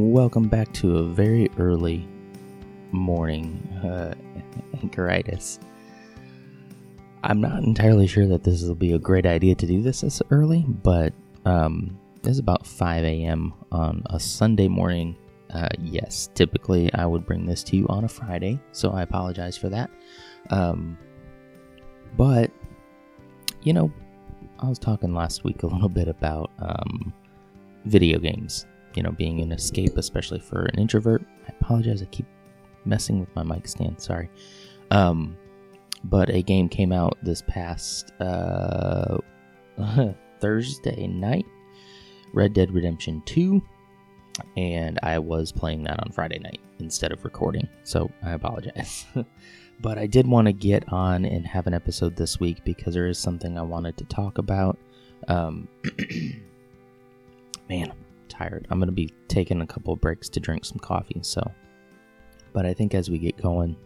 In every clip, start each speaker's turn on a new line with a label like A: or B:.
A: welcome back to a very early morning uh, anchoritis. I'm not entirely sure that this will be a great idea to do this this early, but um, it's about 5 a.m. on a Sunday morning. Uh, yes, typically I would bring this to you on a Friday, so I apologize for that. Um, but, you know, I was talking last week a little bit about um, video games, you know, being an escape, especially for an introvert. I apologize, I keep messing with my mic stand, sorry. Um, but a game came out this past uh, Thursday night Red Dead Redemption 2, and I was playing that on Friday night instead of recording, so I apologize. but I did want to get on and have an episode this week because there is something I wanted to talk about. Um, man, tired. I'm going to be taking a couple breaks to drink some coffee, so. But I think as we get going,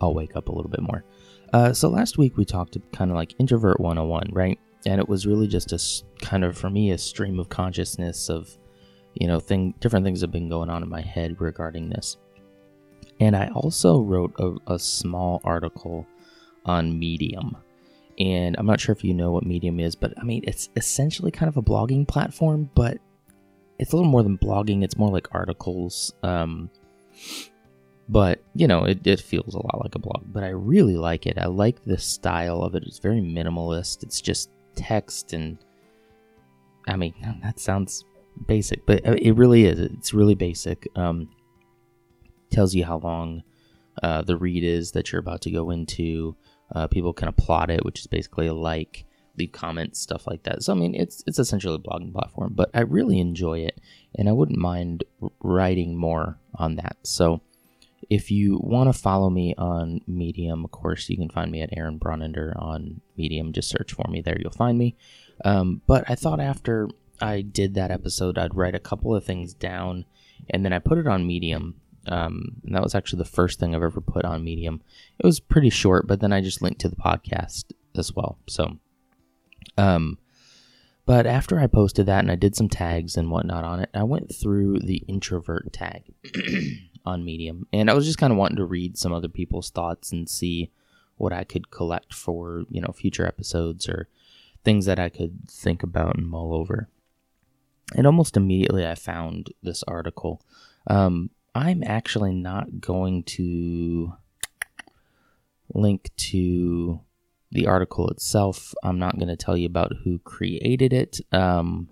A: I'll wake up a little bit more. Uh, so last week we talked kind of like introvert 101, right? And it was really just a kind of for me a stream of consciousness of, you know, thing different things have been going on in my head regarding this. And I also wrote a, a small article on Medium. And I'm not sure if you know what Medium is, but I mean, it's essentially kind of a blogging platform, but it's a little more than blogging. It's more like articles. Um, but you know it, it feels a lot like a blog but i really like it i like the style of it it's very minimalist it's just text and i mean that sounds basic but uh, it really is it's really basic um tells you how long uh, the read is that you're about to go into uh, people can applaud it which is basically like leave comments stuff like that so i mean it's it's essentially a blogging platform but i really enjoy it and i wouldn't mind writing more on that so if you want to follow me on Medium, of course, you can find me at Aaron Bronender on Medium. Just search for me there, you'll find me. Um, but I thought after I did that episode, I'd write a couple of things down and then I put it on Medium. Um, and that was actually the first thing I've ever put on Medium. It was pretty short, but then I just linked to the podcast as well. So, um, but after I posted that and I did some tags and whatnot on it, I went through the introvert tag. on Medium, and I was just kind of wanting to read some other people's thoughts and see what I could collect for you know future episodes or things that I could think about and mull over. And almost immediately, I found this article. Um, I'm actually not going to link to the article itself. I'm not going to tell you about who created it. Um,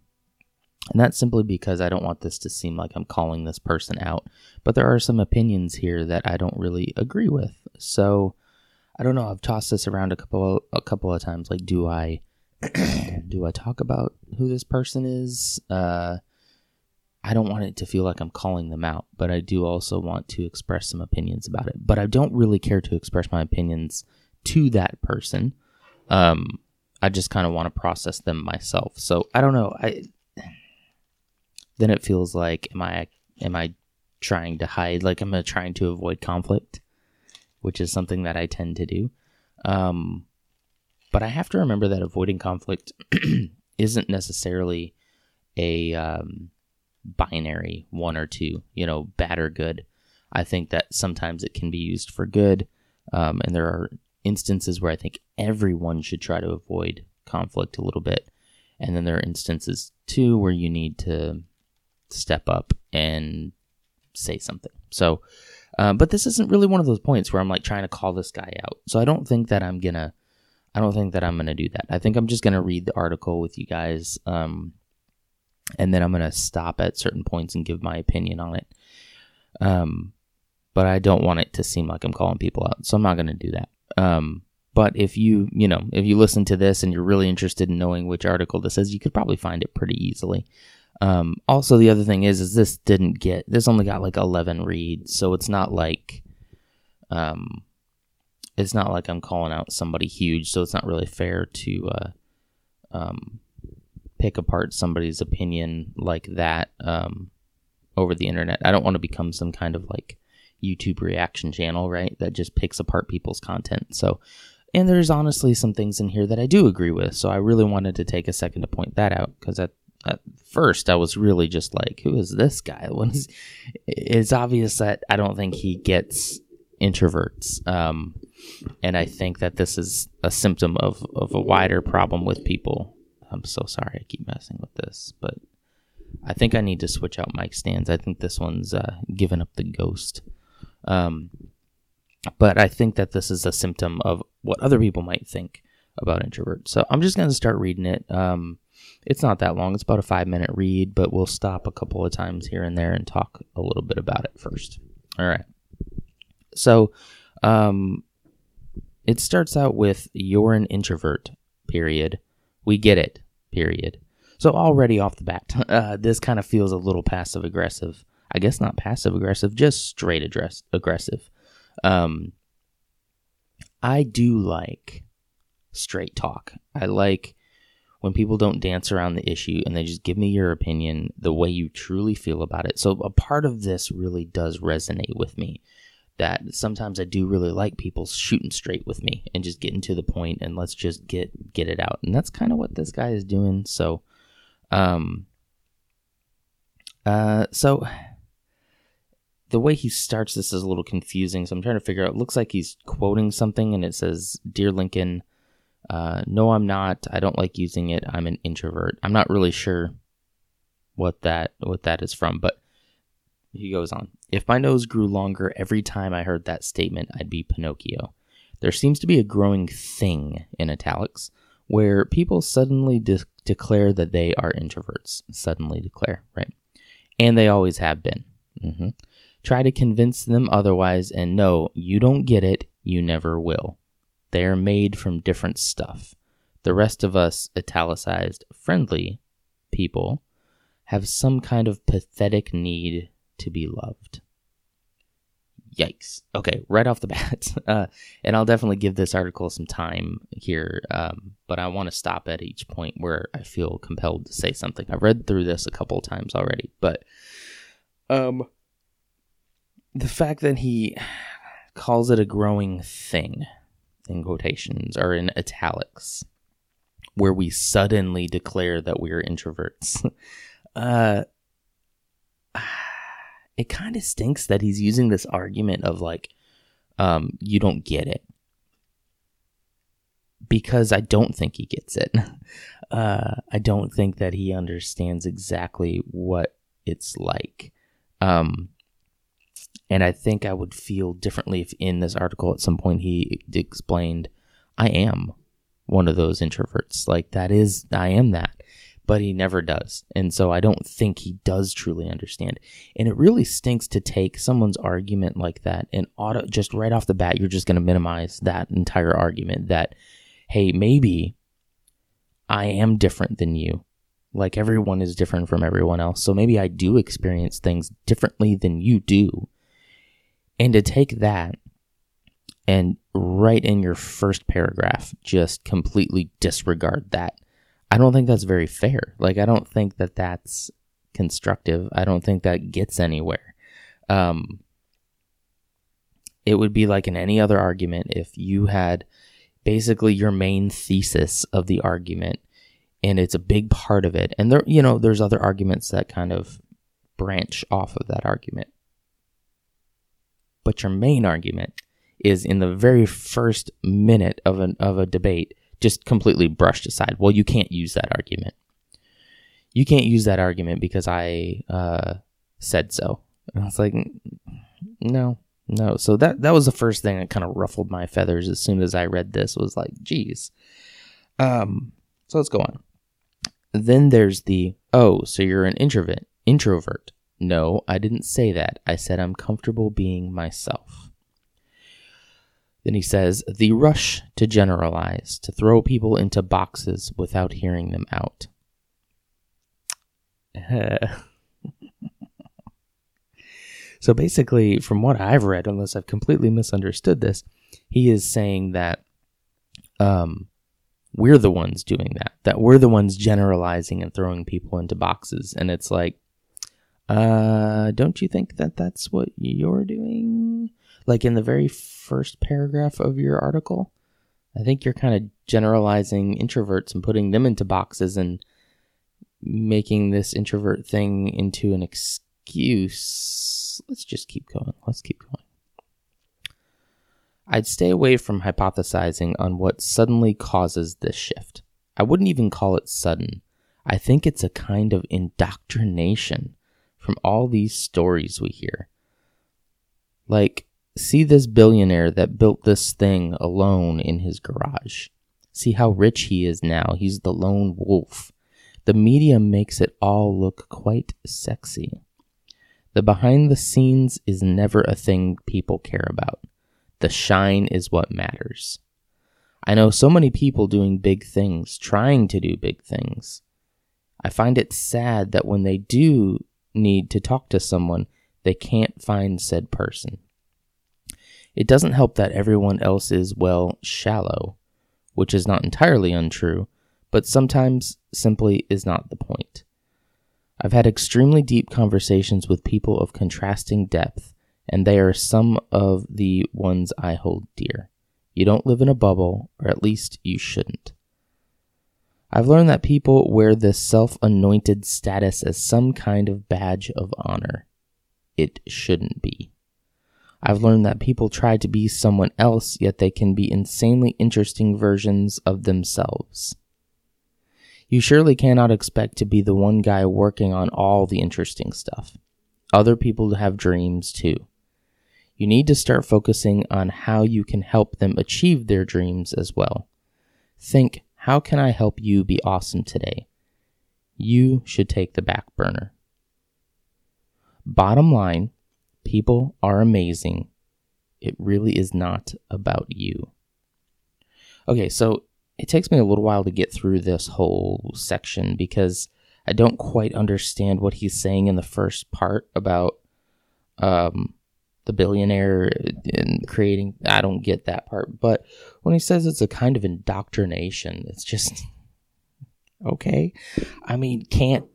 A: and that's simply because I don't want this to seem like I'm calling this person out. But there are some opinions here that I don't really agree with. So I don't know. I've tossed this around a couple of, a couple of times. Like, do I do I talk about who this person is? Uh, I don't want it to feel like I'm calling them out, but I do also want to express some opinions about it. But I don't really care to express my opinions to that person. Um, I just kind of want to process them myself. So I don't know. I then it feels like am I am I trying to hide like am I trying to avoid conflict, which is something that I tend to do. Um, but I have to remember that avoiding conflict isn't necessarily a um, binary one or two, you know, bad or good. I think that sometimes it can be used for good, um, and there are instances where I think everyone should try to avoid conflict a little bit, and then there are instances too where you need to step up and say something. So, uh, but this isn't really one of those points where I'm like trying to call this guy out. So I don't think that I'm gonna, I don't think that I'm gonna do that. I think I'm just gonna read the article with you guys, um, and then I'm gonna stop at certain points and give my opinion on it. Um, but I don't want it to seem like I'm calling people out, so I'm not gonna do that. Um, but if you, you know, if you listen to this and you're really interested in knowing which article this is, you could probably find it pretty easily. Um, also, the other thing is, is this didn't get this only got like eleven reads, so it's not like, um, it's not like I'm calling out somebody huge, so it's not really fair to, uh, um, pick apart somebody's opinion like that, um, over the internet. I don't want to become some kind of like YouTube reaction channel, right? That just picks apart people's content. So, and there's honestly some things in here that I do agree with. So I really wanted to take a second to point that out because that at first I was really just like, who is this guy? When it's, it's obvious that I don't think he gets introverts. Um, and I think that this is a symptom of, of a wider problem with people. I'm so sorry I keep messing with this, but I think I need to switch out mic stands. I think this one's uh, given up the ghost. Um, but I think that this is a symptom of what other people might think about introverts. So I'm just going to start reading it. Um, it's not that long, it's about a five minute read, but we'll stop a couple of times here and there and talk a little bit about it first. All right. So um, it starts out with You're an introvert, period. We get it, period. So already off the bat, uh, this kind of feels a little passive aggressive. I guess not passive aggressive, just straight address aggressive. Um, I do like straight talk. I like when people don't dance around the issue and they just give me your opinion the way you truly feel about it. So a part of this really does resonate with me. That sometimes I do really like people shooting straight with me and just getting to the point and let's just get get it out. And that's kind of what this guy is doing. So um uh so the way he starts this is a little confusing, so I'm trying to figure out. It looks like he's quoting something, and it says, "Dear Lincoln, uh, no, I'm not. I don't like using it. I'm an introvert." I'm not really sure what that what that is from, but he goes on. If my nose grew longer every time I heard that statement, I'd be Pinocchio. There seems to be a growing thing in italics where people suddenly de- declare that they are introverts. Suddenly declare, right? And they always have been. Mm-hmm. Try to convince them otherwise, and no, you don't get it, you never will. They are made from different stuff. The rest of us, italicized, friendly people, have some kind of pathetic need to be loved. Yikes. Okay, right off the bat. Uh, and I'll definitely give this article some time here, um, but I want to stop at each point where I feel compelled to say something. I've read through this a couple of times already, but um, the fact that he calls it a growing thing in quotations or in italics where we suddenly declare that we're introverts uh it kind of stinks that he's using this argument of like um you don't get it because i don't think he gets it uh i don't think that he understands exactly what it's like um and I think I would feel differently if in this article at some point he explained, I am one of those introverts. Like that is, I am that. But he never does. And so I don't think he does truly understand. And it really stinks to take someone's argument like that and auto, just right off the bat, you're just going to minimize that entire argument that, hey, maybe I am different than you. Like everyone is different from everyone else. So maybe I do experience things differently than you do. And to take that and right in your first paragraph, just completely disregard that. I don't think that's very fair. Like, I don't think that that's constructive. I don't think that gets anywhere. Um, it would be like in any other argument if you had basically your main thesis of the argument and it's a big part of it and there you know there's other arguments that kind of branch off of that argument but your main argument is in the very first minute of an of a debate just completely brushed aside. Well, you can't use that argument. You can't use that argument because I uh, said so. And I was like, no, no. So that that was the first thing that kind of ruffled my feathers as soon as I read this. Was like, geez. Um. So let's go on. Then there's the oh, so you're an introvert. Introvert. No, I didn't say that. I said I'm comfortable being myself. Then he says, the rush to generalize, to throw people into boxes without hearing them out. so basically, from what I've read, unless I've completely misunderstood this, he is saying that um, we're the ones doing that, that we're the ones generalizing and throwing people into boxes. And it's like, uh, don't you think that that's what you're doing? Like in the very first paragraph of your article, I think you're kind of generalizing introverts and putting them into boxes and making this introvert thing into an excuse. Let's just keep going. Let's keep going. I'd stay away from hypothesizing on what suddenly causes this shift. I wouldn't even call it sudden. I think it's a kind of indoctrination from all these stories we hear. Like, see this billionaire that built this thing alone in his garage. See how rich he is now. He's the lone wolf. The media makes it all look quite sexy. The behind the scenes is never a thing people care about. The shine is what matters. I know so many people doing big things, trying to do big things. I find it sad that when they do need to talk to someone, they can't find said person. It doesn't help that everyone else is, well, shallow, which is not entirely untrue, but sometimes simply is not the point. I've had extremely deep conversations with people of contrasting depth, and they are some of the ones I hold dear. You don't live in a bubble, or at least you shouldn't. I've learned that people wear this self anointed status as some kind of badge of honor. It shouldn't be. I've learned that people try to be someone else, yet they can be insanely interesting versions of themselves. You surely cannot expect to be the one guy working on all the interesting stuff. Other people have dreams too. You need to start focusing on how you can help them achieve their dreams as well. Think, how can I help you be awesome today? You should take the back burner. Bottom line, people are amazing. It really is not about you. Okay, so it takes me a little while to get through this whole section because I don't quite understand what he's saying in the first part about um, the billionaire and creating. I don't get that part. But when he says it's a kind of indoctrination, it's just okay. I mean, can't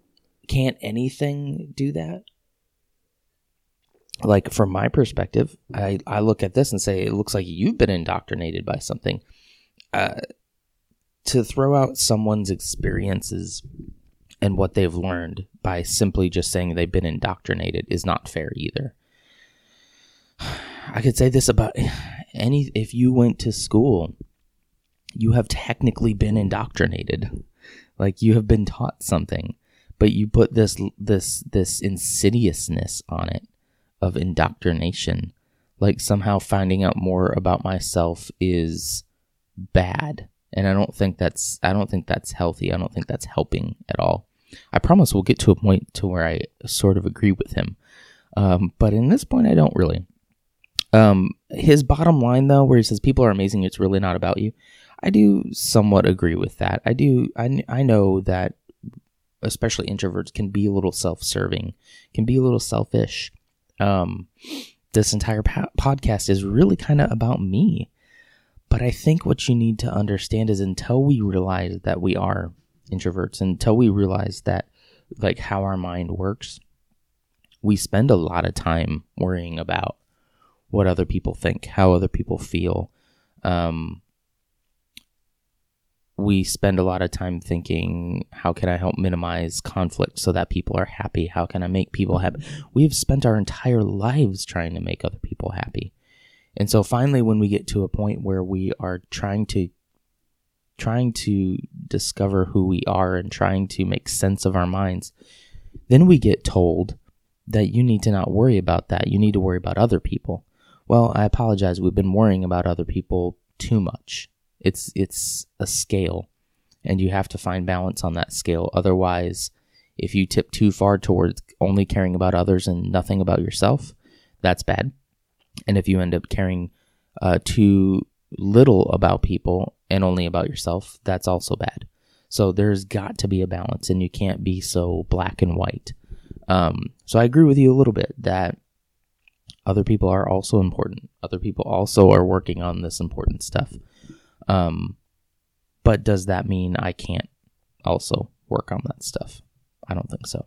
A: can't anything do that? Like from my perspective, I I look at this and say it looks like you've been indoctrinated by something. Uh, to throw out someone's experiences and what they've learned by simply just saying they've been indoctrinated is not fair either. I could say this about any if you went to school, you have technically been indoctrinated. Like you have been taught something, but you put this this this insidiousness on it of indoctrination. Like somehow finding out more about myself is bad and I don't think that's I don't think that's healthy. I don't think that's helping at all. I promise we'll get to a point to where I sort of agree with him, um, but in this point I don't really. Um, his bottom line though, where he says people are amazing, it's really not about you. I do somewhat agree with that. I do. I I know that especially introverts can be a little self-serving, can be a little selfish. Um, this entire po- podcast is really kind of about me but I think what you need to understand is until we realize that we are introverts, until we realize that like how our mind works, we spend a lot of time worrying about what other people think, how other people feel. Um, we spend a lot of time thinking, how can I help minimize conflict so that people are happy? How can I make people happy? We've spent our entire lives trying to make other people happy. And so finally when we get to a point where we are trying to trying to discover who we are and trying to make sense of our minds, then we get told that you need to not worry about that. You need to worry about other people. Well, I apologize. We've been worrying about other people too much. It's it's a scale and you have to find balance on that scale. Otherwise, if you tip too far towards only caring about others and nothing about yourself, that's bad. And if you end up caring uh, too little about people and only about yourself, that's also bad. So there's got to be a balance, and you can't be so black and white. Um, so I agree with you a little bit that other people are also important. Other people also are working on this important stuff. Um, but does that mean I can't also work on that stuff? I don't think so.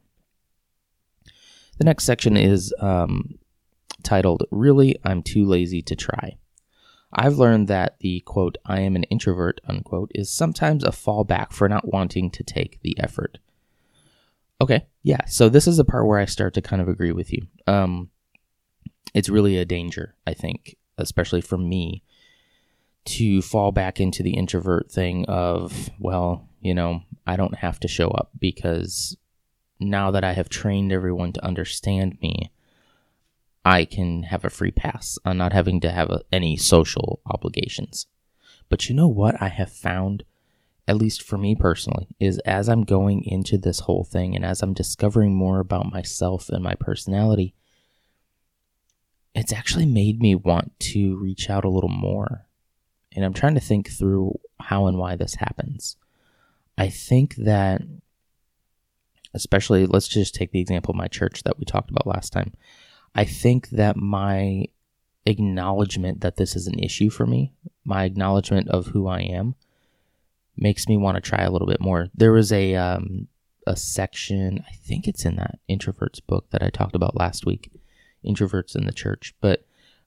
A: The next section is um, titled Really, I'm Too Lazy to Try. I've learned that the quote, I am an introvert, unquote, is sometimes a fallback for not wanting to take the effort. okay, yeah. So this is the part where I start to kind of agree with you. Um, it's really a danger, I think, especially for me, to fall back into the introvert thing of, well, you know, I don't have to show up because now that I have trained everyone to understand me, I can have a free pass on not having to have a, any social obligations. But you know what I have found, at least for me personally, is as I'm going into this whole thing and as I'm discovering more about myself and my personality, it's actually made me want to reach out a little more. And I'm trying to think through how and why this happens. I think that, especially, let's just take the example of my church that we talked about last time. I think that my acknowledgement that this is an issue for me, my acknowledgement of who I am, makes me want to try a little bit more. There was a um, a section, I think it's in that introverts book that I talked about last week, introverts in the church. But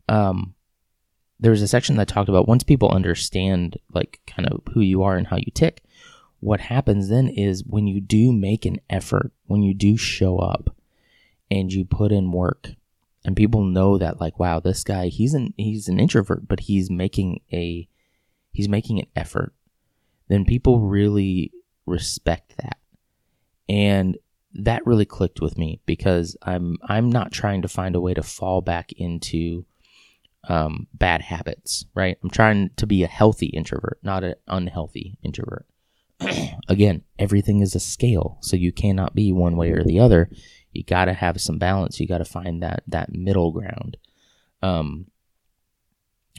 A: um, there was a section that talked about once people understand like kind of who you are and how you tick, what happens then is when you do make an effort, when you do show up and you put in work and people know that like wow, this guy he's an he's an introvert but he's making a he's making an effort, then people really respect that. And that really clicked with me because I'm I'm not trying to find a way to fall back into um, bad habits, right? I'm trying to be a healthy introvert, not an unhealthy introvert. Again, everything is a scale, so you cannot be one way or the other. You got to have some balance. You got to find that that middle ground. Um,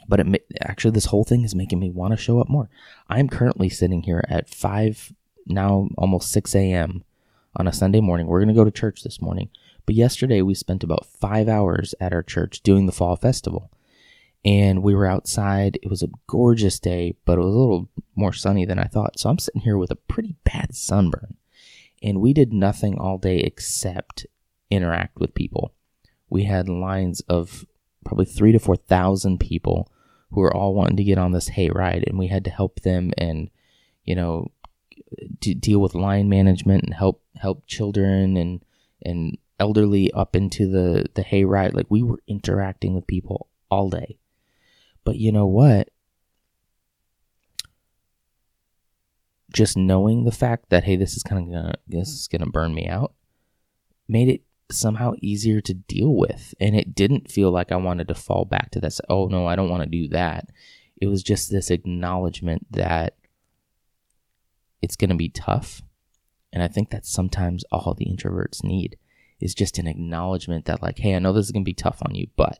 A: but it actually, this whole thing is making me want to show up more. I'm currently sitting here at five now, almost six a.m. on a Sunday morning. We're to go to church this morning, but yesterday we spent about five hours at our church doing the fall festival and we were outside. It was a gorgeous day, but it was a little more sunny than I thought. So I'm sitting here with a pretty bad sunburn. And we did nothing all day except interact with people. We had lines of probably three to 4,000 people who were all wanting to get on this hay ride, and we had to help them and, you know, deal with line management and help help children and and elderly up into the the hay ride. Like we were interacting with people all day but you know what? Just knowing the fact that hey, this is kind of gonna this is gonna burn me out, made it somehow easier to deal with, and it didn't feel like I wanted to fall back to this. Oh no, I don't want to do that. It was just this acknowledgement that it's gonna be tough, and I think that's sometimes all the introverts need is just an acknowledgement that like, hey, I know this is gonna be tough on you, but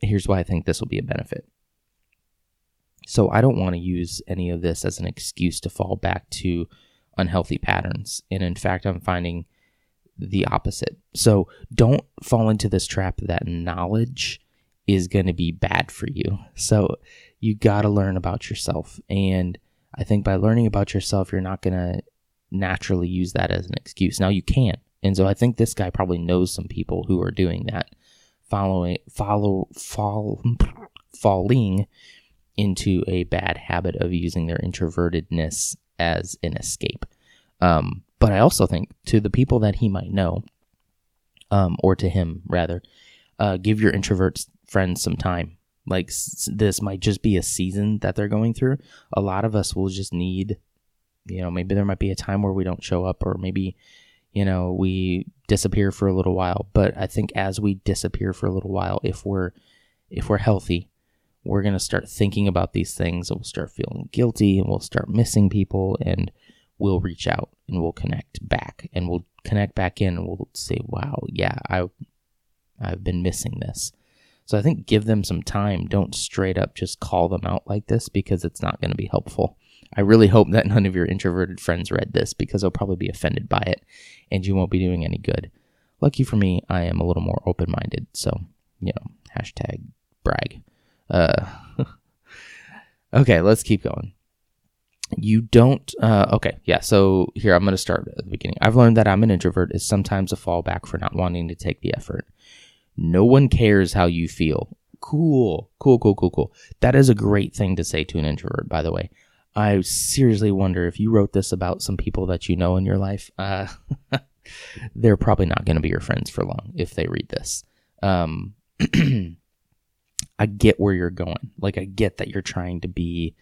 A: here's why I think this will be a benefit. So I don't want to use any of this as an excuse to fall back to unhealthy patterns. And in fact, I'm finding the opposite. So don't fall into this trap that knowledge is going to be bad for you. So you got to learn about yourself. And I think by learning about yourself, you're not going to naturally use that as an excuse. Now you can. And so I think this guy probably knows some people who are doing that following follow fall falling into a bad habit of using their introvertedness as an escape. Um, but I also think to the people that he might know, um, or to him rather, uh, give your introvert friends some time. Like s- this might just be a season that they're going through. A lot of us will just need, you know, maybe there might be a time where we don't show up, or maybe you know, we disappear for a little while. But I think as we disappear for a little while, if we're if we're healthy, we're gonna start thinking about these things and we'll start feeling guilty and we'll start missing people and we'll reach out and we'll connect back and we'll connect back in and we'll say, Wow, yeah, I I've been missing this. So I think give them some time. Don't straight up just call them out like this because it's not going to be helpful. I really hope that none of your introverted friends read this because they'll probably be offended by it and you won't be doing any good. Lucky for me, I am a little more open minded. So, you know, hashtag brag. Uh, okay, let's keep going. You don't, uh, okay, yeah, so here I'm going to start at the beginning. I've learned that I'm an introvert is sometimes a fallback for not wanting to take the effort. No one cares how you feel. Cool, cool, cool, cool, cool. That is a great thing to say to an introvert, by the way. I seriously wonder if you wrote this about some people that you know in your life, uh, they're probably not going to be your friends for long if they read this. Um, I get where you're going. Like, I get that you're trying to be,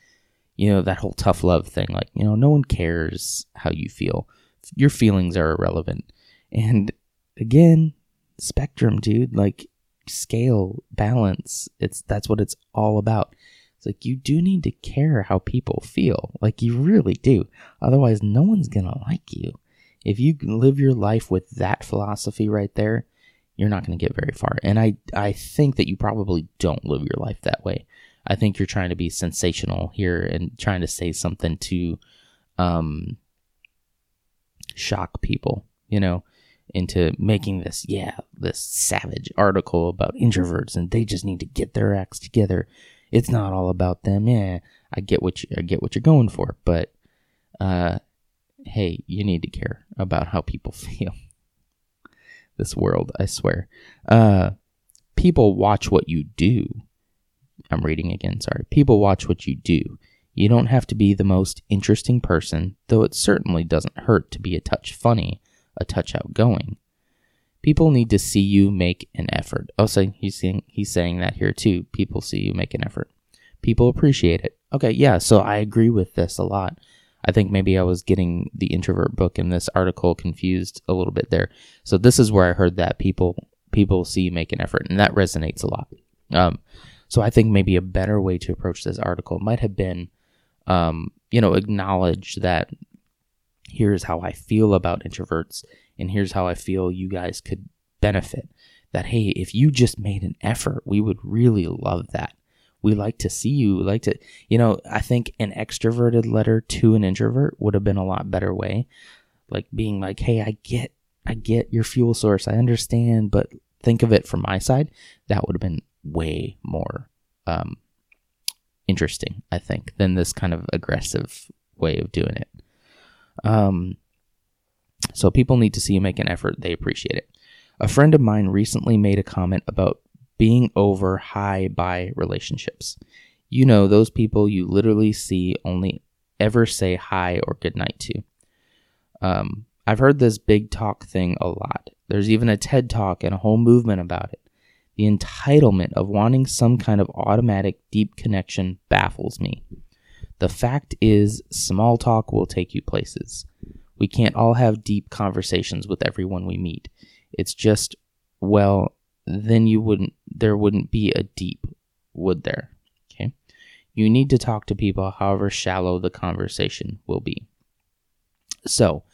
A: you know, that whole tough love thing. Like, you know, no one cares how you feel. Your feelings are irrelevant. And again, spectrum, dude. Like, scale, balance. It's that's what it's all about. It's like you do need to care how people feel. Like you really do. Otherwise, no one's gonna like you. If you live your life with that philosophy right there, you're not going to get very far. And I, I think that you probably don't live your life that way. I think you're trying to be sensational here and trying to say something to um, shock people, you know, into making this, yeah, this savage article about introverts and they just need to get their acts together. It's not all about them. Yeah, I get what you, I get what you're going for, but uh, hey, you need to care about how people feel this world, I swear. Uh, people watch what you do. I'm reading again, sorry. People watch what you do. You don't have to be the most interesting person, though it certainly doesn't hurt to be a touch funny, a touch outgoing. People need to see you make an effort. Oh, so he's saying he's saying that here too. People see you make an effort. People appreciate it. Okay, yeah, so I agree with this a lot. I think maybe I was getting the introvert book in this article confused a little bit there. So this is where I heard that people people see you make an effort, and that resonates a lot. Um, so I think maybe a better way to approach this article might have been, um, you know, acknowledge that here's how I feel about introverts, and here's how I feel you guys could benefit. That hey, if you just made an effort, we would really love that we like to see you. We like to, you know, I think an extroverted letter to an introvert would have been a lot better way. Like being like, hey, I get, I get your fuel source. I understand, but think of it from my side. That would have been way more um, interesting, I think, than this kind of aggressive way of doing it. Um, so people need to see you make an effort. They appreciate it. A friend of mine recently made a comment about being over high bye relationships. You know, those people you literally see only ever say hi or goodnight to. Um, I've heard this big talk thing a lot. There's even a TED talk and a whole movement about it. The entitlement of wanting some kind of automatic deep connection baffles me. The fact is, small talk will take you places. We can't all have deep conversations with everyone we meet. It's just, well, then you wouldn't there wouldn't be a deep would there okay? You need to talk to people however shallow the conversation will be. So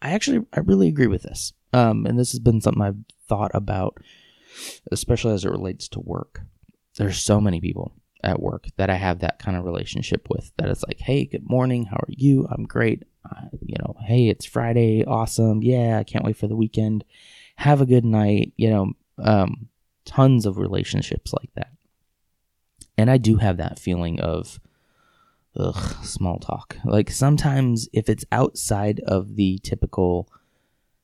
A: i actually i really agree with this. Um, and this has been something i've thought about especially as it relates to work. There's so many people at work that i have that kind of relationship with that it's like hey good morning how are you i'm great uh, you know hey it's friday awesome yeah i can't wait for the weekend have a good night you know um, tons of relationships like that. And I do have that feeling of ugh, small talk. Like sometimes if it's outside of the typical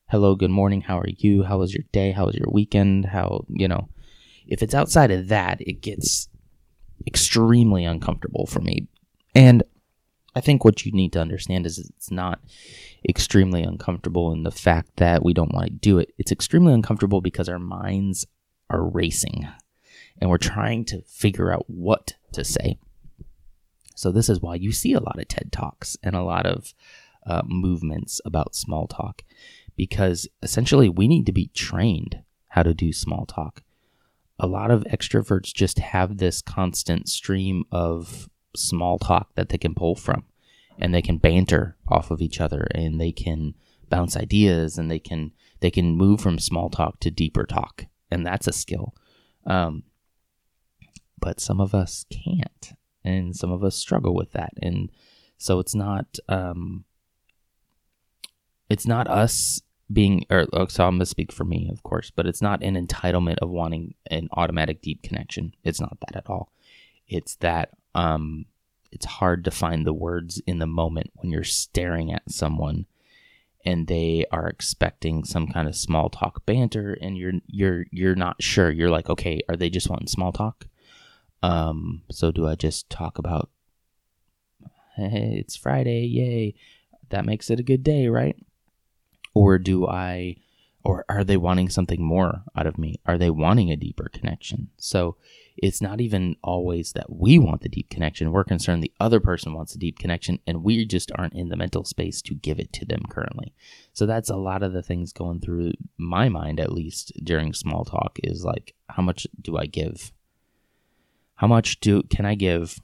A: hello, good morning, how are you? How was your day? How was your weekend? How, you know, if it's outside of that, it gets extremely uncomfortable for me. And I think what you need to understand is it's not extremely uncomfortable in the fact that we don't want to do it. It's extremely uncomfortable because our minds are racing and we're trying to figure out what to say. So, this is why you see a lot of TED Talks and a lot of uh, movements about small talk because essentially we need to be trained how to do small talk. A lot of extroverts just have this constant stream of small talk that they can pull from and they can banter off of each other and they can bounce ideas and they can they can move from small talk to deeper talk and that's a skill. Um, but some of us can't and some of us struggle with that and so it's not um, it's not us being or oh, so i'm gonna speak for me of course but it's not an entitlement of wanting an automatic deep connection it's not that at all it's that um it's hard to find the words in the moment when you're staring at someone and they are expecting some kind of small talk banter and you're you're you're not sure you're like okay are they just wanting small talk um so do i just talk about hey, it's Friday, yay. That makes it a good day, right? Or do I or are they wanting something more out of me? Are they wanting a deeper connection? So it's not even always that we want the deep connection. We're concerned the other person wants a deep connection and we just aren't in the mental space to give it to them currently. So that's a lot of the things going through my mind, at least during small talk, is like, how much do I give? How much do can I give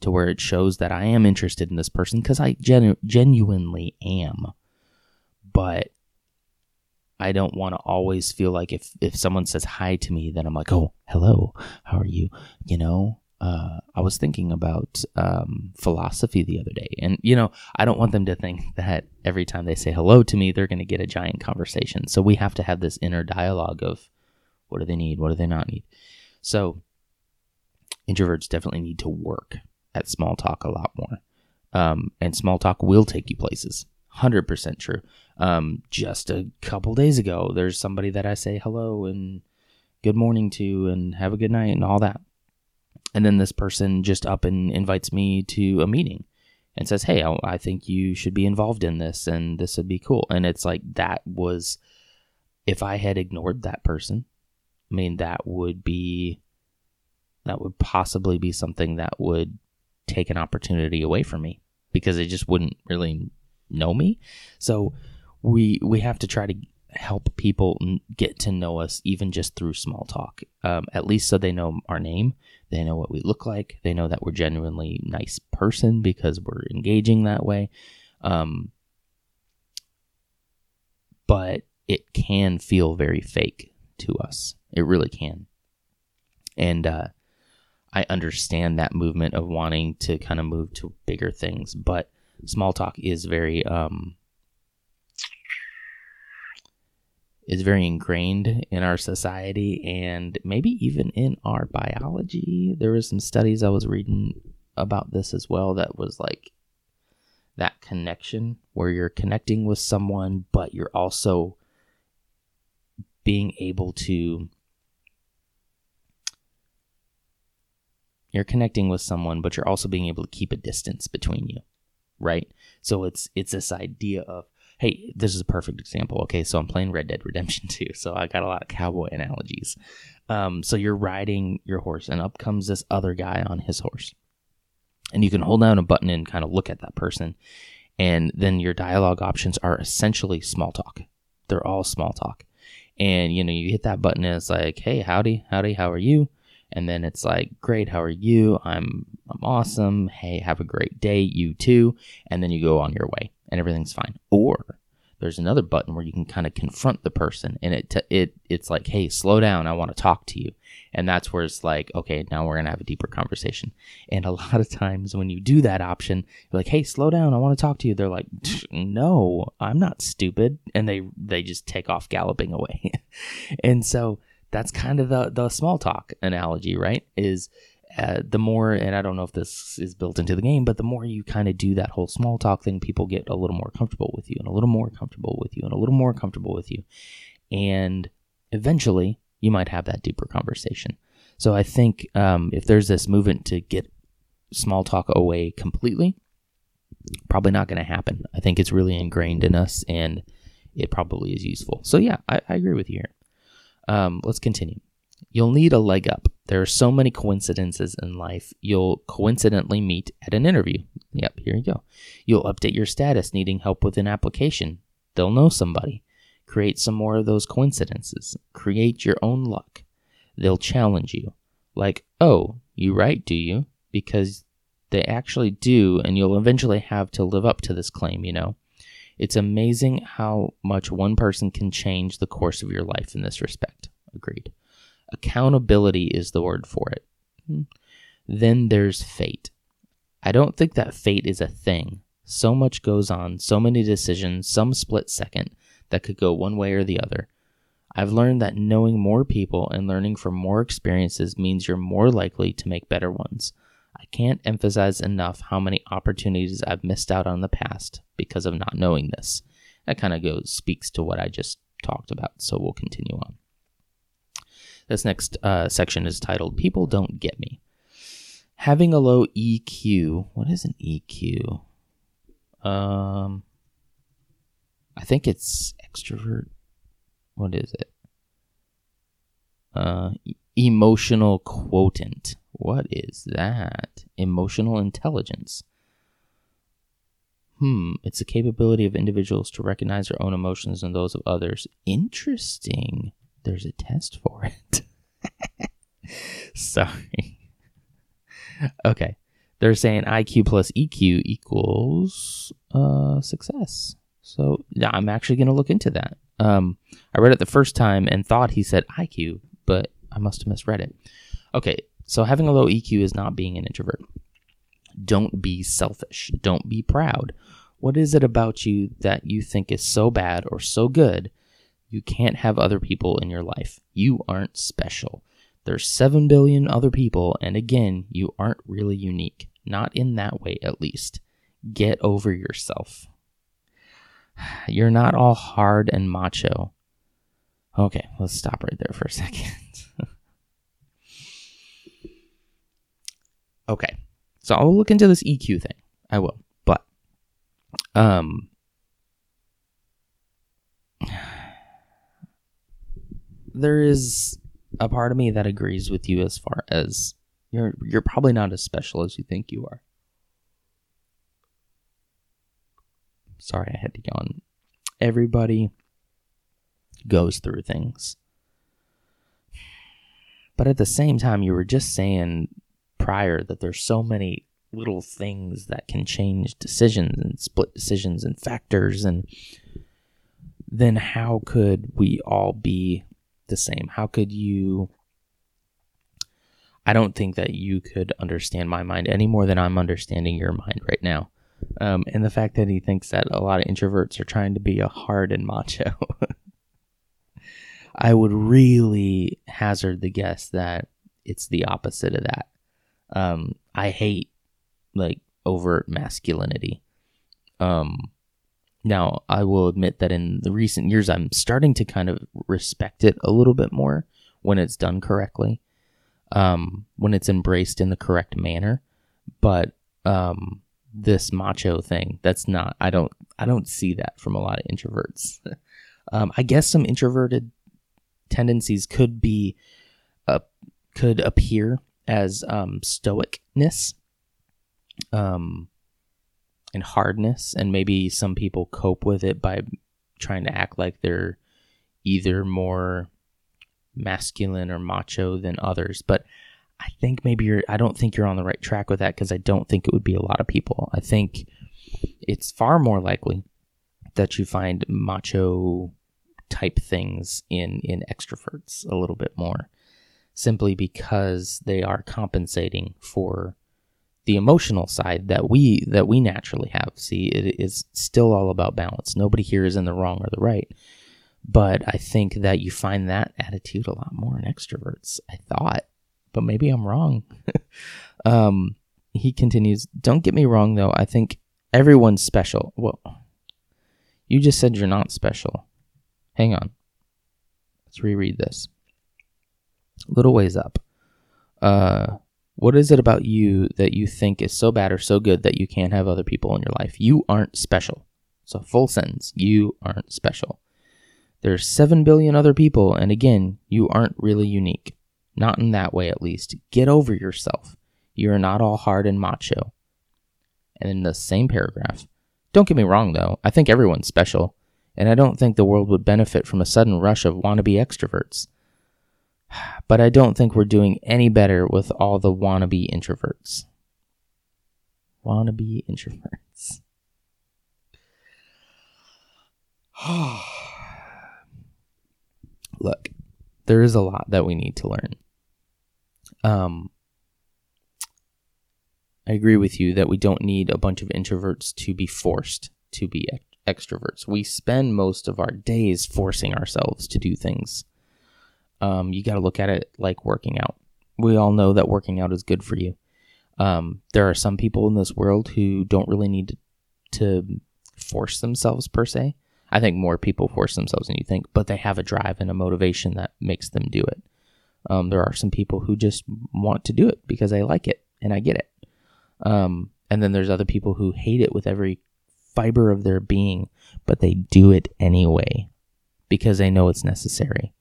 A: to where it shows that I am interested in this person? Because I genu- genuinely am. But I don't want to always feel like if if someone says hi to me, then I'm like, oh, hello, how are you? You know, uh, I was thinking about um, philosophy the other day, and you know, I don't want them to think that every time they say hello to me, they're going to get a giant conversation. So we have to have this inner dialogue of what do they need, what do they not need. So introverts definitely need to work at small talk a lot more, um, and small talk will take you places. 100% true. Um, just a couple days ago, there's somebody that I say hello and good morning to and have a good night and all that. And then this person just up and invites me to a meeting and says, Hey, I think you should be involved in this and this would be cool. And it's like that was, if I had ignored that person, I mean, that would be, that would possibly be something that would take an opportunity away from me because they just wouldn't really know me. So we we have to try to help people get to know us even just through small talk. Um, at least so they know our name, they know what we look like, they know that we're genuinely nice person because we're engaging that way. Um, but it can feel very fake to us. It really can. And uh, I understand that movement of wanting to kind of move to bigger things, but small talk is very um, is very ingrained in our society and maybe even in our biology. There was some studies I was reading about this as well that was like that connection where you're connecting with someone but you're also being able to you're connecting with someone but you're also being able to keep a distance between you right? So it's it's this idea of hey, this is a perfect example. Okay, so I'm playing Red Dead Redemption 2, so I got a lot of cowboy analogies. Um, so you're riding your horse, and up comes this other guy on his horse, and you can hold down a button and kind of look at that person, and then your dialogue options are essentially small talk. They're all small talk, and you know you hit that button and it's like, hey, howdy, howdy, how are you? and then it's like great how are you i'm i'm awesome hey have a great day you too and then you go on your way and everything's fine. Or there's another button where you can kind of confront the person and it t- it it's like hey slow down i want to talk to you. And that's where it's like okay now we're going to have a deeper conversation. And a lot of times when you do that option you're like hey slow down i want to talk to you. They're like no i'm not stupid. And they they just take off galloping away. And so that's kind of the the small talk analogy, right? Is uh, the more, and I don't know if this is built into the game, but the more you kind of do that whole small talk thing, people get a little more comfortable with you, and a little more comfortable with you, and a little more comfortable with you, and eventually you might have that deeper conversation. So I think um, if there's this movement to get small talk away completely, probably not going to happen. I think it's really ingrained in us, and it probably is useful. So yeah, I, I agree with you here. Um, let's continue. You'll need a leg up. There are so many coincidences in life. You'll coincidentally meet at an interview. Yep, here you go. You'll update your status needing help with an application. They'll know somebody. Create some more of those coincidences. Create your own luck. They'll challenge you. Like, oh, you write, do you? Because they actually do, and you'll eventually have to live up to this claim, you know? It's amazing how much one person can change the course of your life in this respect. Agreed. Accountability is the word for it. Hmm. Then there's fate. I don't think that fate is a thing. So much goes on, so many decisions, some split second that could go one way or the other. I've learned that knowing more people and learning from more experiences means you're more likely to make better ones. I can't emphasize enough how many opportunities I've missed out on in the past because of not knowing this. That kind of goes speaks to what I just talked about, so we'll continue on. This next uh, section is titled "People Don't Get Me." having a low EQ. What is an EQ? Um, I think it's extrovert. What is it? Uh, emotional quotient. What is that? Emotional intelligence. Hmm, it's the capability of individuals to recognize their own emotions and those of others. Interesting. There's a test for it. Sorry. okay. They're saying IQ plus EQ equals uh, success. So yeah, I'm actually going to look into that. Um, I read it the first time and thought he said IQ, but I must have misread it. Okay, so having a low EQ is not being an introvert. Don't be selfish. Don't be proud. What is it about you that you think is so bad or so good you can't have other people in your life? You aren't special. There's 7 billion other people, and again, you aren't really unique. Not in that way, at least. Get over yourself. You're not all hard and macho. Okay, let's stop right there for a second. okay, so I'll look into this EQ thing. I will, but um, there is a part of me that agrees with you as far as you're you're probably not as special as you think you are. Sorry, I had to yawn. Everybody goes through things. But at the same time, you were just saying prior that there's so many little things that can change decisions and split decisions and factors and then how could we all be the same? How could you I don't think that you could understand my mind any more than I'm understanding your mind right now. Um, and the fact that he thinks that a lot of introverts are trying to be a hard and macho. I would really hazard the guess that it's the opposite of that. Um, I hate like overt masculinity. Um, now, I will admit that in the recent years, I'm starting to kind of respect it a little bit more when it's done correctly, um, when it's embraced in the correct manner. But um, this macho thing, that's not. I don't. I don't see that from a lot of introverts. um, I guess some introverted tendencies could be, uh, could appear as um, stoicness. Um, and hardness, and maybe some people cope with it by trying to act like they're either more masculine or macho than others. But I think maybe you're, I don't think you're on the right track with that because I don't think it would be a lot of people. I think it's far more likely that you find macho type things in in extroverts a little bit more simply because they are compensating for the emotional side that we that we naturally have. See, it is still all about balance. Nobody here is in the wrong or the right. But I think that you find that attitude a lot more in extroverts. I thought, but maybe I'm wrong. um, he continues, Don't get me wrong, though. I think everyone's special. Well, you just said you're not special. Hang on. Let's reread this. A little ways up. Uh, what is it about you that you think is so bad or so good that you can't have other people in your life? You aren't special. So, full sentence, you aren't special. There's 7 billion other people, and again, you aren't really unique. Not in that way, at least. Get over yourself. You're not all hard and macho. And in the same paragraph, don't get me wrong though, I think everyone's special, and I don't think the world would benefit from a sudden rush of wannabe extroverts. But I don't think we're doing any better with all the wannabe introverts. Wannabe introverts. Look, there is a lot that we need to learn. Um, I agree with you that we don't need a bunch of introverts to be forced to be extroverts. We spend most of our days forcing ourselves to do things um, you got to look at it like working out. We all know that working out is good for you. Um, there are some people in this world who don't really need to, to force themselves per se. I think more people force themselves than you think, but they have a drive and a motivation that makes them do it. Um, there are some people who just want to do it because they like it, and I get it. Um, and then there's other people who hate it with every fiber of their being, but they do it anyway because they know it's necessary.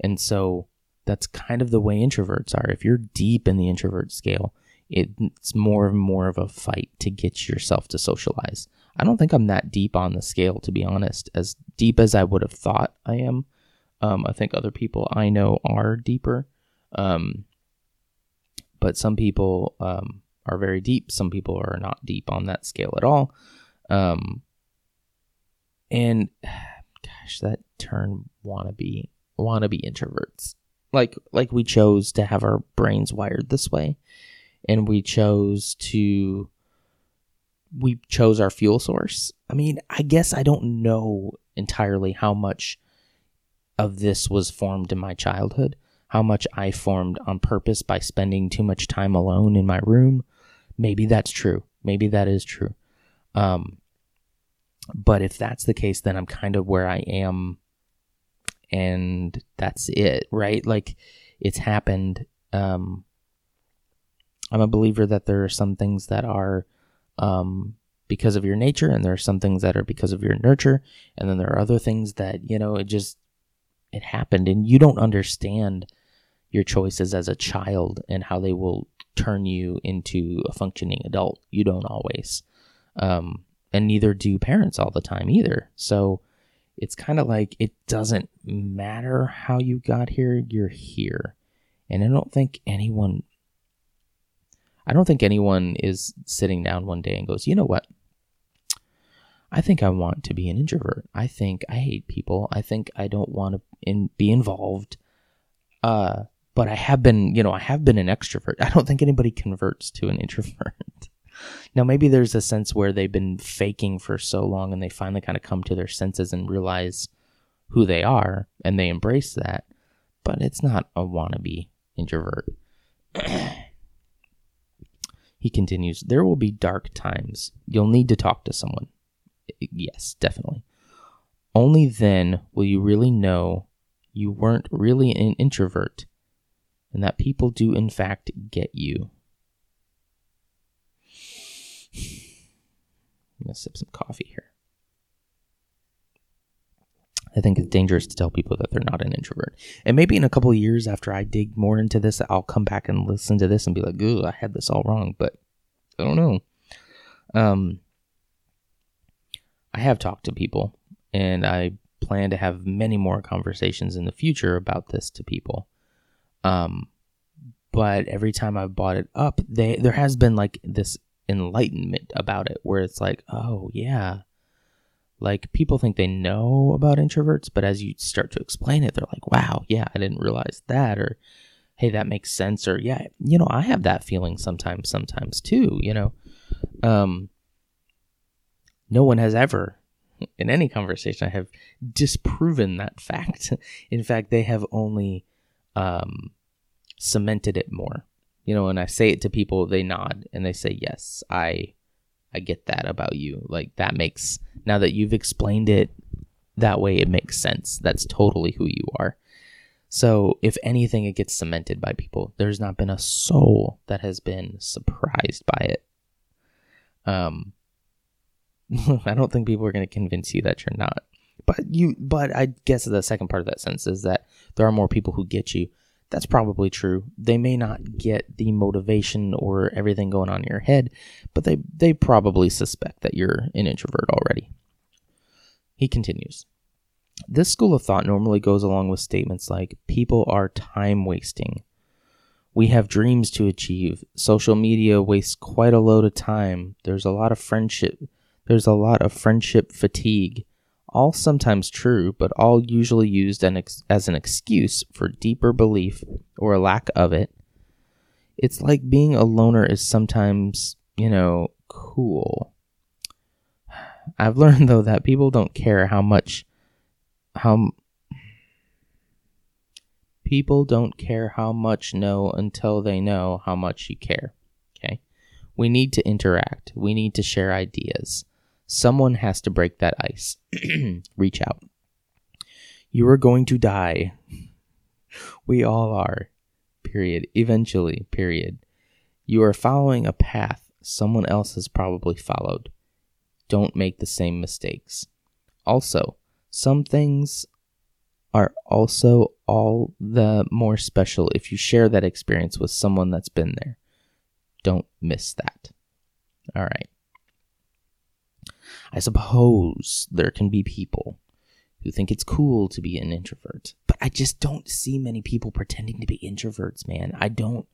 A: And so that's kind of the way introverts are. If you're deep in the introvert scale, it's more and more of a fight to get yourself to socialize. I don't think I'm that deep on the scale, to be honest, as deep as I would have thought I am. Um, I think other people I know are deeper. Um, but some people um, are very deep. Some people are not deep on that scale at all. Um, and gosh, that term wannabe wannabe introverts. Like like we chose to have our brains wired this way, and we chose to we chose our fuel source. I mean, I guess I don't know entirely how much of this was formed in my childhood, how much I formed on purpose by spending too much time alone in my room. Maybe that's true. Maybe that is true. Um, but if that's the case, then I'm kind of where I am, and that's it, right? Like it's happened. Um, I'm a believer that there are some things that are um, because of your nature, and there are some things that are because of your nurture, and then there are other things that you know it just it happened, and you don't understand your choices as a child and how they will turn you into a functioning adult. You don't always, um, and neither do parents all the time either. So it's kind of like it doesn't matter how you got here, you're here. And I don't think anyone I don't think anyone is sitting down one day and goes, you know what? I think I want to be an introvert. I think I hate people. I think I don't want to in, be involved. Uh, but I have been, you know, I have been an extrovert. I don't think anybody converts to an introvert. Now, maybe there's a sense where they've been faking for so long and they finally kind of come to their senses and realize who they are and they embrace that. But it's not a wannabe introvert. He continues, There will be dark times. You'll need to talk to someone. Yes, definitely. Only then will you really know you weren't really an introvert and that people do, in fact, get you. I'm going to sip some coffee here. I think it's dangerous to tell people that they're not an introvert. And maybe in a couple years after I dig more into this, I'll come back and listen to this and be like, "Ooh, I had this all wrong." But I don't know. Um, I have talked to people, and I plan to have many more conversations in the future about this to people. Um, but every time I've brought it up, they there has been like this enlightenment about it, where it's like, "Oh yeah." Like people think they know about introverts, but as you start to explain it, they're like, "Wow, yeah, I didn't realize that," or "Hey, that makes sense," or "Yeah, you know, I have that feeling sometimes, sometimes too." You know, um, no one has ever, in any conversation, I have disproven that fact. in fact, they have only um, cemented it more. You know, when I say it to people, they nod and they say, "Yes, I." I get that about you. Like that makes now that you've explained it that way it makes sense. That's totally who you are. So, if anything it gets cemented by people. There's not been a soul that has been surprised by it. Um I don't think people are going to convince you that you're not. But you but I guess the second part of that sense is that there are more people who get you that's probably true. They may not get the motivation or everything going on in your head, but they, they probably suspect that you're an introvert already. He continues This school of thought normally goes along with statements like people are time wasting. We have dreams to achieve. Social media wastes quite a load of time. There's a lot of friendship. There's a lot of friendship fatigue all sometimes true, but all usually used as an excuse for deeper belief or a lack of it. It's like being a loner is sometimes, you know, cool. I've learned though that people don't care how much how people don't care how much know until they know how much you care. Okay? We need to interact. We need to share ideas. Someone has to break that ice. Reach out. You are going to die. We all are. Period. Eventually. Period. You are following a path someone else has probably followed. Don't make the same mistakes. Also, some things are also all the more special if you share that experience with someone that's been there. Don't miss that. All right. I suppose there can be people who think it's cool to be an introvert, but I just don't see many people pretending to be introverts, man. I don't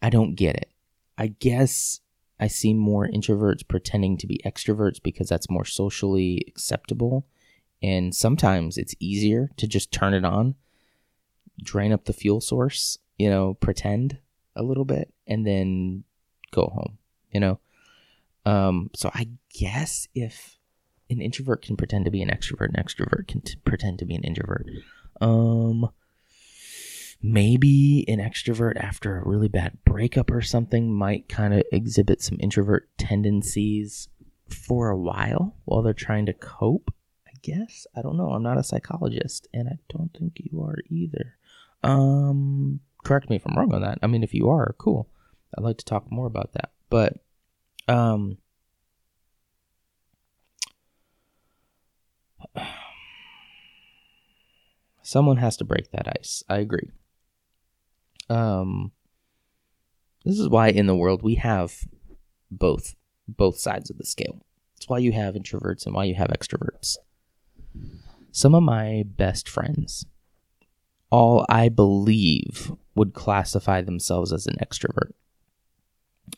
A: I don't get it. I guess I see more introverts pretending to be extroverts because that's more socially acceptable. And sometimes it's easier to just turn it on, drain up the fuel source, you know, pretend a little bit, and then go home, you know? Um, so I guess if an introvert can pretend to be an extrovert, an extrovert can t- pretend to be an introvert. Um, maybe an extrovert after a really bad breakup or something might kind of exhibit some introvert tendencies for a while while they're trying to cope. I guess I don't know. I'm not a psychologist, and I don't think you are either. Um, correct me if I'm wrong on that. I mean, if you are, cool. I'd like to talk more about that. But, um, someone has to break that ice. I agree. Um, this is why in the world we have both both sides of the scale. It's why you have introverts and why you have extroverts. Some of my best friends, all I believe, would classify themselves as an extrovert.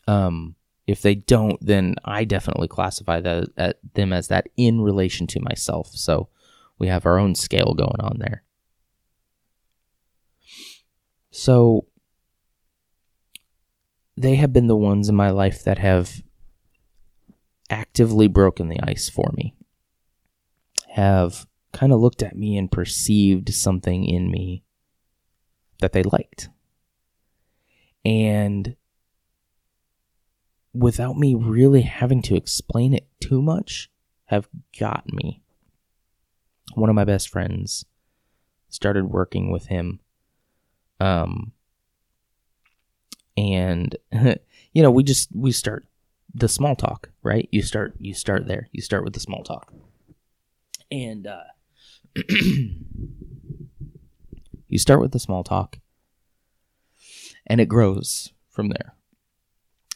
A: Um, if they don't, then I definitely classify that, at uh, them as that in relation to myself. So we have our own scale going on there. So they have been the ones in my life that have actively broken the ice for me, have kind of looked at me and perceived something in me that they liked. And without me really having to explain it too much, have got me. One of my best friends started working with him um, and you know, we just we start the small talk, right? You start you start there. You start with the small talk, and uh, you start with the small talk, and it grows from there.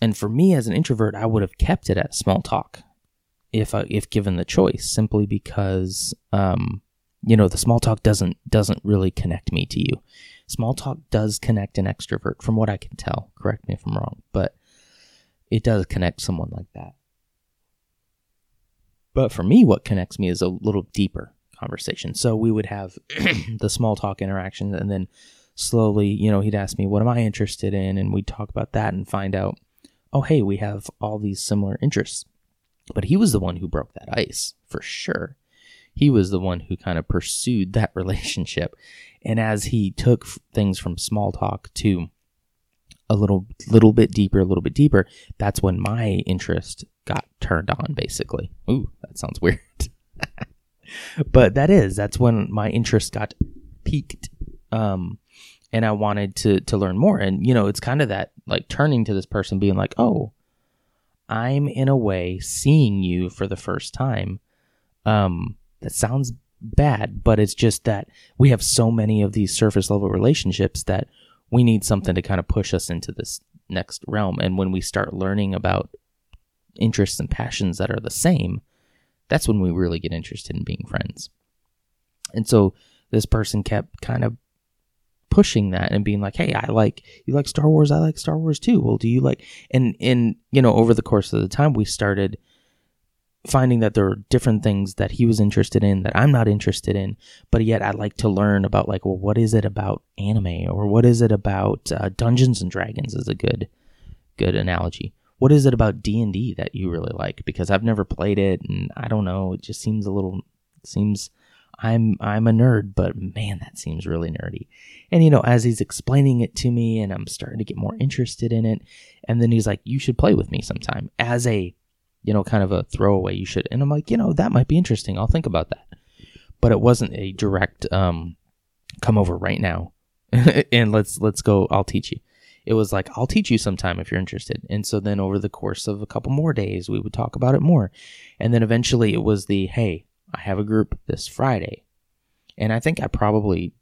A: And for me as an introvert, I would have kept it at small talk if I, if given the choice, simply because um, you know the small talk doesn't doesn't really connect me to you small talk does connect an extrovert, from what I can tell. Correct me if I'm wrong, but it does connect someone like that. But for me, what connects me is a little deeper conversation. So we would have the small talk interaction, and then slowly, you know, he'd ask me, What am I interested in? And we'd talk about that and find out, Oh, hey, we have all these similar interests. But he was the one who broke that ice for sure he was the one who kind of pursued that relationship. And as he took things from small talk to a little little bit deeper, a little bit deeper, that's when my interest got turned on basically. Ooh, that sounds weird. but that is that's when my interest got piqued. Um and I wanted to to learn more and you know, it's kind of that like turning to this person being like, "Oh, I'm in a way seeing you for the first time." Um that sounds bad, but it's just that we have so many of these surface level relationships that we need something to kind of push us into this next realm. And when we start learning about interests and passions that are the same, that's when we really get interested in being friends. And so this person kept kind of pushing that and being like, "Hey, I like you like Star Wars. I like Star Wars too. Well, do you like?" And and you know, over the course of the time, we started finding that there are different things that he was interested in that I'm not interested in, but yet I'd like to learn about like, well, what is it about anime or what is it about uh, Dungeons and Dragons is a good, good analogy. What is it about D and D that you really like? Because I've never played it, and I don't know. It just seems a little seems. I'm I'm a nerd, but man, that seems really nerdy. And you know, as he's explaining it to me, and I'm starting to get more interested in it, and then he's like, "You should play with me sometime." As a you know, kind of a throwaway. You should, and I'm like, you know, that might be interesting. I'll think about that. But it wasn't a direct, um, come over right now and let's let's go. I'll teach you. it was like, I'll teach you sometime if you're interested. And so then over the course of a couple more days, we would talk about it more. And then eventually it was the, hey, I have a group this Friday. And I think I probably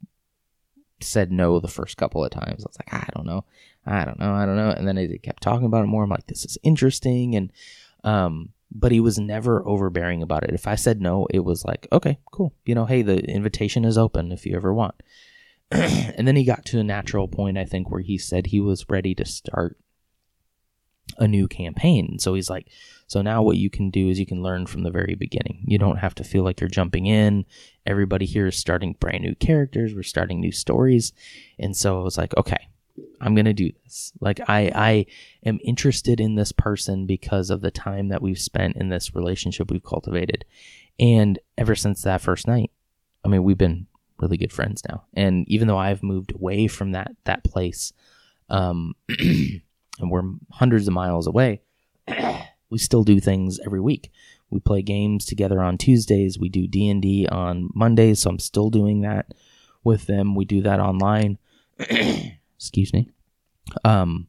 A: said no the first couple of times. I was like, I don't know. I don't know. I don't know. And then he kept talking about it more. I'm like, this is interesting. And, um, but he was never overbearing about it. If I said no, it was like, okay, cool. You know, hey, the invitation is open if you ever want. and then he got to a natural point, I think, where he said he was ready to start a new campaign. So he's like, so now what you can do is you can learn from the very beginning. You don't have to feel like you're jumping in. Everybody here is starting brand new characters. We're starting new stories. And so I was like, okay, I'm going to do this. Like I I am interested in this person because of the time that we've spent in this relationship we've cultivated. And ever since that first night, I mean, we've been really good friends now. And even though I've moved away from that that place, um and we're hundreds of miles away, we still do things every week. We play games together on Tuesdays. We do D and D on Mondays, so I'm still doing that with them. We do that online. Excuse me. Um,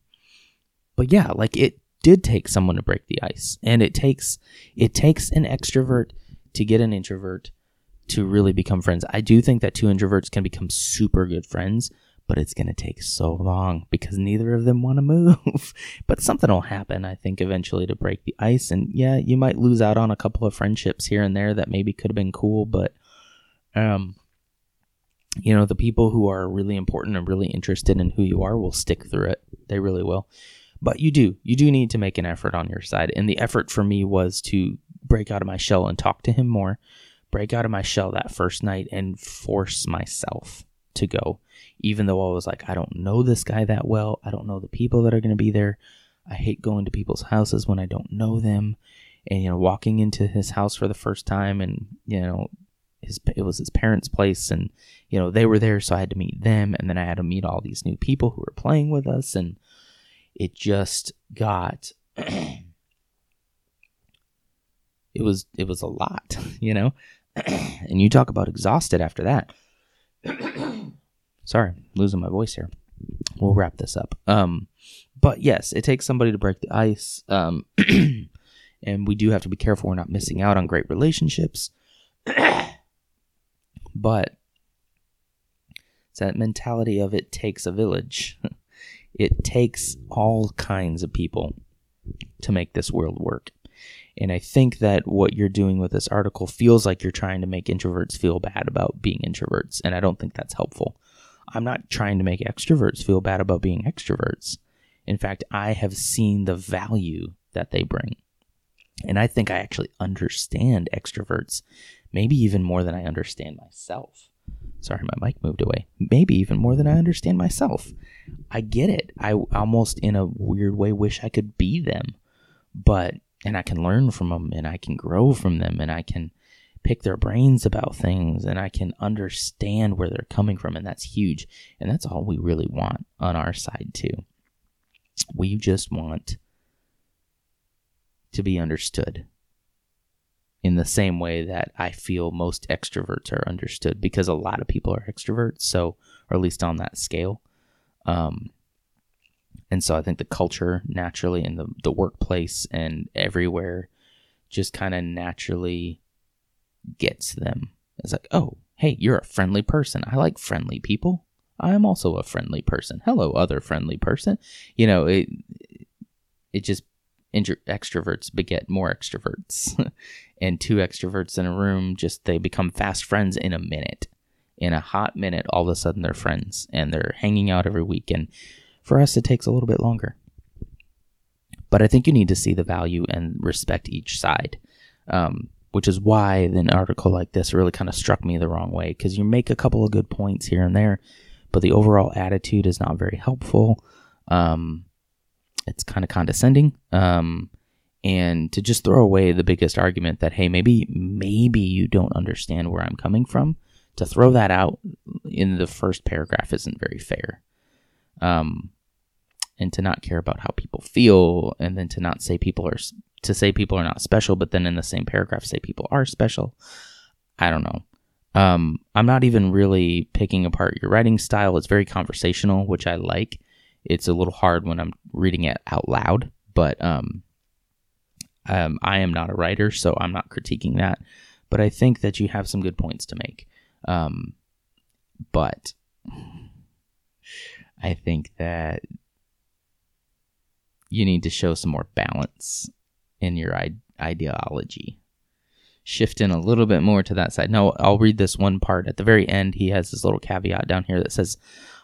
A: but yeah, like it did take someone to break the ice, and it takes it takes an extrovert to get an introvert to really become friends. I do think that two introverts can become super good friends, but it's going to take so long because neither of them want to move. but something will happen, I think, eventually to break the ice. And yeah, you might lose out on a couple of friendships here and there that maybe could have been cool, but, um, you know, the people who are really important and really interested in who you are will stick through it. They really will. But you do, you do need to make an effort on your side. And the effort for me was to break out of my shell and talk to him more, break out of my shell that first night and force myself to go even though I was like, I don't know this guy that well. I don't know the people that are going to be there. I hate going to people's houses when I don't know them. And, you know, walking into his house for the first time and, you know, his, it was his parents' place and, you know, they were there. So I had to meet them. And then I had to meet all these new people who were playing with us. And it just got, it was, it was a lot, you know? and you talk about exhausted after that. Sorry, losing my voice here. We'll wrap this up. Um, but yes, it takes somebody to break the ice. Um, and we do have to be careful we're not missing out on great relationships. but it's that mentality of it takes a village. it takes all kinds of people to make this world work. And I think that what you're doing with this article feels like you're trying to make introverts feel bad about being introverts. And I don't think that's helpful. I'm not trying to make extroverts feel bad about being extroverts. In fact, I have seen the value that they bring. And I think I actually understand extroverts, maybe even more than I understand myself. Sorry, my mic moved away. Maybe even more than I understand myself. I get it. I almost, in a weird way, wish I could be them. But, and I can learn from them and I can grow from them and I can pick their brains about things and I can understand where they're coming from. And that's huge. And that's all we really want on our side, too. We just want to be understood in the same way that I feel most extroverts are understood because a lot of people are extroverts. So, or at least on that scale. Um, and so I think the culture naturally in the, the workplace and everywhere just kind of naturally gets them. It's like, oh, hey, you're a friendly person. I like friendly people. I am also a friendly person. Hello, other friendly person. You know, it it just intro- extroverts beget more extroverts, and two extroverts in a room just they become fast friends in a minute. In a hot minute, all of a sudden they're friends and they're hanging out every week. And For us, it takes a little bit longer. But I think you need to see the value and respect each side. Um, which is why an article like this really kind of struck me the wrong way because you make a couple of good points here and there, but the overall attitude is not very helpful. Um, it's kind of condescending. Um, and to just throw away the biggest argument that hey maybe maybe you don't understand where I'm coming from, to throw that out in the first paragraph isn't very fair. Um, and to not care about how people feel, and then to not say people are to say people are not special, but then in the same paragraph say people are special. I don't know. Um, I'm not even really picking apart your writing style. It's very conversational, which I like. it's a little hard when I'm reading it out loud, but um, um, I am not a writer, so I'm not critiquing that. But I think that you have some good points to make. Um, but I think that you need to show some more balance in your I- ideology. Shift in a little bit more to that side. No, I'll read this one part. At the very end, he has this little caveat down here that says,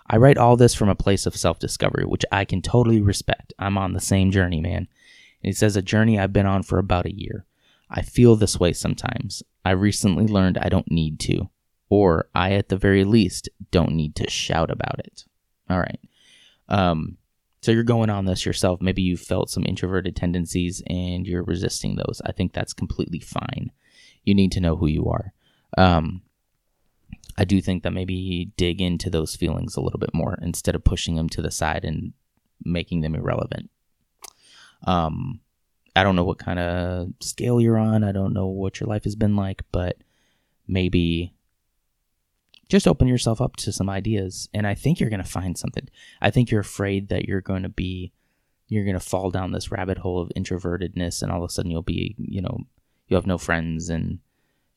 A: I write all this from a place of self discovery, which I can totally respect. I'm on the same journey, man. And he says, a journey I've been on for about a year. I feel this way sometimes. I recently learned I don't need to, or I, at the very least, don't need to shout about it. All right. Um, so you're going on this yourself. Maybe you felt some introverted tendencies and you're resisting those. I think that's completely fine. You need to know who you are. Um, I do think that maybe dig into those feelings a little bit more instead of pushing them to the side and making them irrelevant. Um, I don't know what kind of scale you're on. I don't know what your life has been like, but maybe just open yourself up to some ideas and i think you're going to find something. I think you're afraid that you're going to be you're going to fall down this rabbit hole of introvertedness and all of a sudden you'll be you know you have no friends and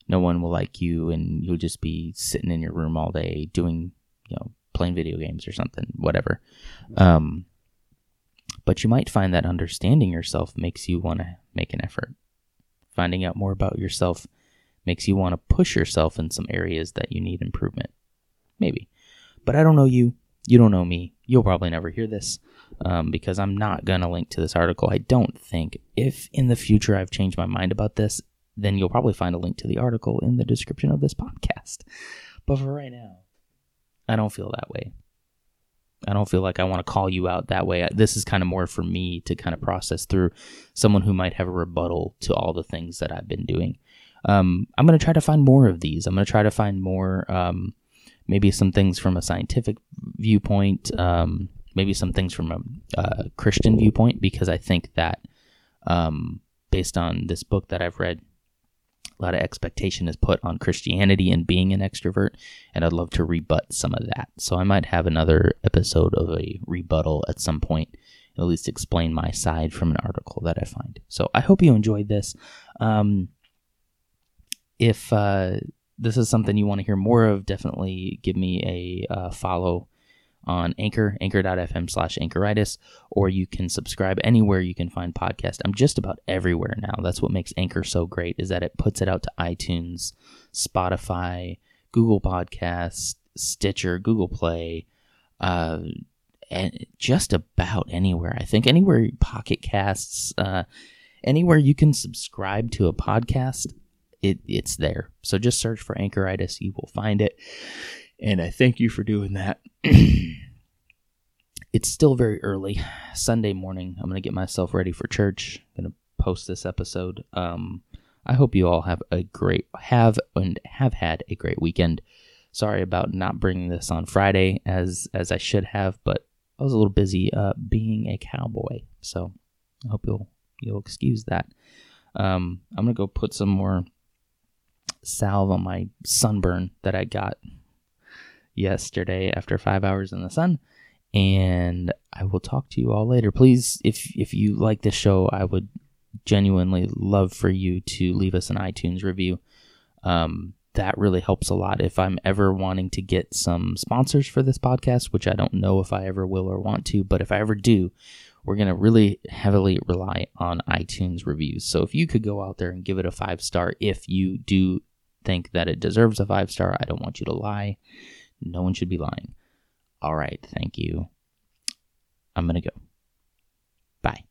A: no one will like you and you'll just be sitting in your room all day doing you know playing video games or something whatever. Um but you might find that understanding yourself makes you want to make an effort. Finding out more about yourself makes you want to push yourself in some areas that you need improvement. Maybe. But I don't know you. You don't know me. You'll probably never hear this um, because I'm not going to link to this article. I don't think. If in the future I've changed my mind about this, then you'll probably find a link to the article in the description of this podcast. But for right now, I don't feel that way. I don't feel like I want to call you out that way. This is kind of more for me to kind of process through someone who might have a rebuttal to all the things that I've been doing um, I'm going to try to find more of these. I'm going to try to find more, um, maybe some things from a scientific viewpoint, um, maybe some things from a, a, Christian viewpoint, because I think that um, based on this book that I've read, a lot of expectation is put on Christianity and being an extrovert, and I'd love to rebut some of that. So I might have another episode of a rebuttal at some point, at least explain my side from an article that I find. So I hope you enjoyed this. Um, if uh, this is something you want to hear more of, definitely give me a uh, follow on Anchor, anchor.fm slash anchoritis, or you can subscribe anywhere you can find podcast. I'm just about everywhere now. That's what makes Anchor so great is that it puts it out to iTunes, Spotify, Google Podcasts, Stitcher, Google Play, uh, and just about anywhere. I think anywhere Pocket Casts, uh, anywhere you can subscribe to a podcast, it, it's there. So just search for Anchoritis, you will find it. And I thank you for doing that. it's still very early, Sunday morning. I'm to get myself ready for church. I'm to post this episode. Um, I hope you all have a great have and have had a great weekend. Sorry about not bringing this on Friday as as I should have, but I was a little busy uh, being a cowboy. So I hope you'll you'll excuse that. Um, I'm gonna go put some more salve on my sunburn that I got yesterday after five hours in the sun. And I will talk to you all later. Please, if if you like this show, I would genuinely love for you to leave us an iTunes review. Um, that really helps a lot. If I'm ever wanting to get some sponsors for this podcast, which I don't know if I ever will or want to, but if I ever do, we're going to really heavily rely on iTunes reviews. So if you could go out there and give it a five star, if you do think that it deserves a five star, I don't want you to lie. No one should be lying. All right. Thank you. I'm going to go. Bye.